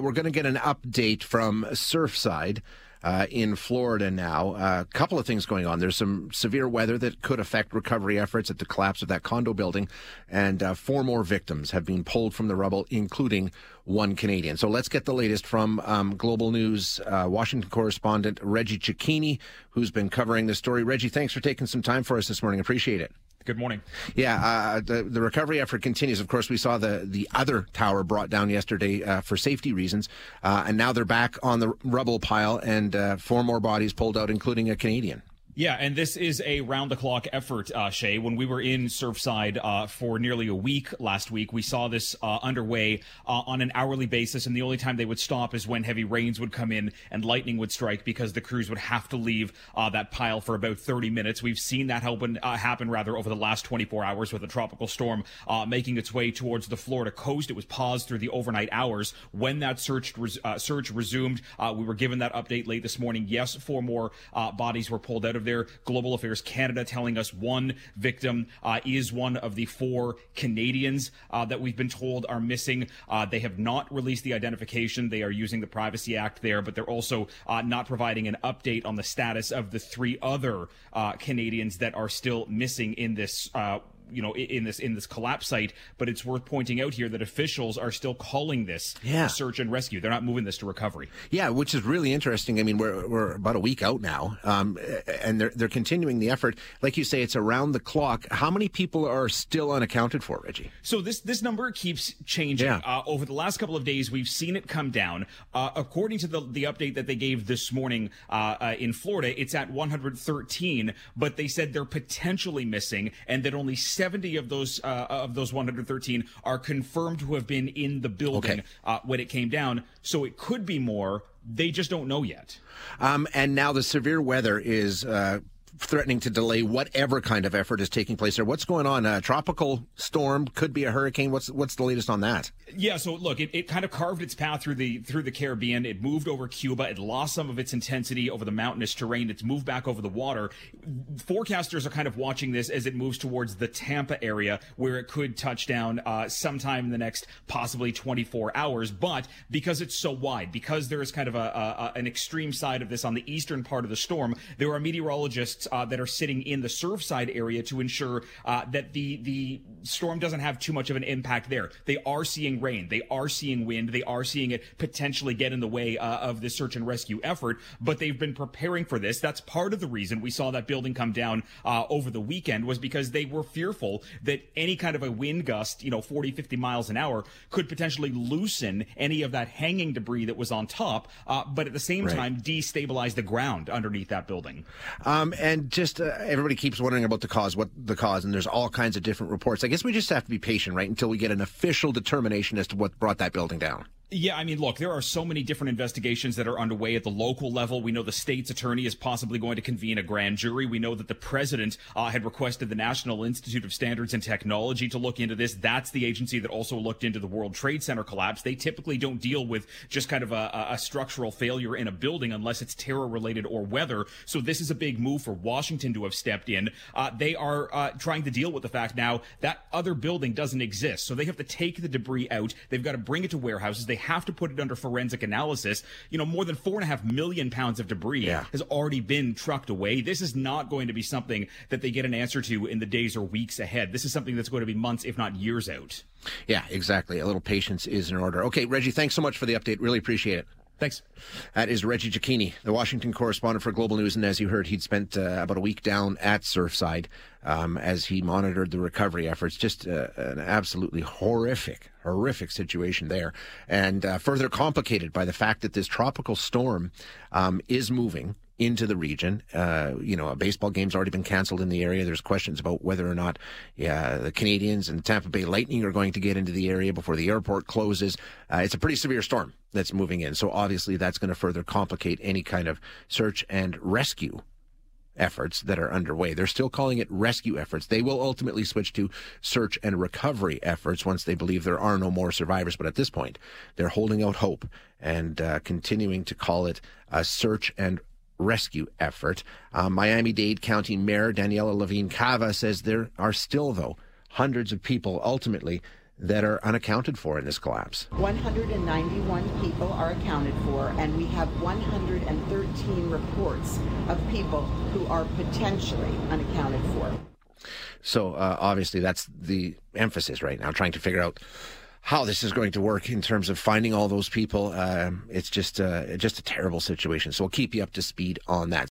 We're going to get an update from Surfside. Uh, in Florida now. A uh, couple of things going on. There's some severe weather that could affect recovery efforts at the collapse of that condo building, and uh, four more victims have been pulled from the rubble, including one Canadian. So let's get the latest from um, Global News uh, Washington correspondent Reggie Cecchini, who's been covering the story. Reggie, thanks for taking some time for us this morning. Appreciate it. Good morning. Yeah, uh, the the recovery effort continues. Of course, we saw the the other tower brought down yesterday uh, for safety reasons, uh, and now they're back on the rubble pile, and uh, four more bodies pulled out, including a Canadian. Yeah, and this is a round the clock effort, uh, Shay. When we were in Surfside uh, for nearly a week last week, we saw this uh, underway uh, on an hourly basis, and the only time they would stop is when heavy rains would come in and lightning would strike because the crews would have to leave uh, that pile for about 30 minutes. We've seen that happen, uh, happen rather over the last 24 hours with a tropical storm making its way towards the Florida coast. It was paused through the overnight hours. When that search res- search resumed, we were given that update late this morning. Yes, four more bodies were pulled out of there. Global Affairs Canada telling us one victim uh, is one of the four Canadians uh, that we've been told are missing. Uh, they have not released the identification. They are using the Privacy Act there, but they're also uh, not providing an update on the status of the three other uh, Canadians that are still missing in this uh, you know in this in this collapse site but it's worth pointing out here that officials are still calling this yeah. search and rescue. They're not moving this to recovery. Yeah which is really interesting. I mean we're, we're about a week out now um, and they're, they're continuing the effort. Like you say it's around the clock. How many people are still unaccounted for reggie? So this this number keeps changing. Yeah. uh, over the last couple of days we've seen it come down. Uh, according to the, the update that they gave this morning uh, uh in florida it's at 113 but they said they're potentially missing and that only 70 of those uh, of those 113 are confirmed to have been in the building okay. uh, when it came down. So it could be more. They just don't know yet. Um, and now the severe weather is uh, threatening to delay whatever kind of effort is taking place there. What's going on? A tropical storm could be a hurricane. What's what's the latest on that? Yeah, so look, it, it kind of carved its path through the through the Caribbean. It moved over Cuba. It lost some of its intensity over the mountainous terrain. It's moved back over the water. Forecasters are kind of watching this as it moves towards the Tampa area, where it could touch down uh, sometime in the next possibly 24 hours. But because it's so wide, because there is kind of a, a, an extreme side of this on the eastern part of the storm, there are meteorologists uh, that are sitting in the Surfside area to ensure uh, that the the storm doesn't have too much of an impact there. They are seeing rain, they are seeing wind, they are seeing it potentially get in the way uh, of the search and rescue effort. But they've been preparing for this. That's part of the reason we saw that building come down uh, over the weekend was because they were fearful that any kind of a wind gust, you know, 40, 50 miles an hour, could potentially loosen any of that hanging debris that was on top. Uh, but at the same right. time, destabilize the ground underneath that building. Um, and just uh, everybody keeps wondering about the cause, what the cause, and there's all kinds of different reports. Guess we just have to be patient, right, until we get an official determination as to what brought that building down. Yeah, I mean, look, there are so many different investigations that are underway at the local level. We know the state's attorney is possibly going to convene a grand jury. We know that the president uh, had requested the National Institute of Standards and Technology to look into this. That's the agency that also looked into the World Trade Center collapse. They typically don't deal with just kind of a, a structural failure in a building unless it's terror related or weather. So this is a big move for Washington to have stepped in. Uh, they are uh, trying to deal with the fact now that other building doesn't exist. So they have to take the debris out. They've got to bring it to warehouses. They have to put it under forensic analysis. You know, more than four and a half million pounds of debris yeah. has already been trucked away. This is not going to be something that they get an answer to in the days or weeks ahead. This is something that's going to be months, if not years out. Yeah, exactly. A little patience is in order. Okay, Reggie, thanks so much for the update. Really appreciate it. Thanks. That is Reggie Cecchini, the Washington correspondent for Global News. And as you heard, he'd spent uh, about a week down at Surfside um, as he monitored the recovery efforts. Just uh, an absolutely horrific, horrific situation there. And uh, further complicated by the fact that this tropical storm um, is moving into the region. Uh, you know, a baseball game's already been canceled in the area. There's questions about whether or not the Canadiens and Tampa Bay Lightning are going to get into the area before the airport closes. Uh, it's a pretty severe storm that's moving in. So obviously that's going to further complicate any kind of search and rescue efforts that are underway. They're still calling it rescue efforts. They will ultimately switch to search and recovery efforts once they believe there are no more survivors. But at this point, they're holding out hope and uh, continuing to call it a search and rescue effort. Uh, Miami Dade County Mayor Daniela Levine Cava says there are still, though, hundreds of people ultimately that are unaccounted for in this collapse. 191 people are accounted for, and we have 113 reports of people who are potentially unaccounted for. So uh, obviously, that's the emphasis right now, trying to figure out how this is going to work in terms of finding all those people. Uh, it's just just a terrible situation. So we'll keep you up to speed on that.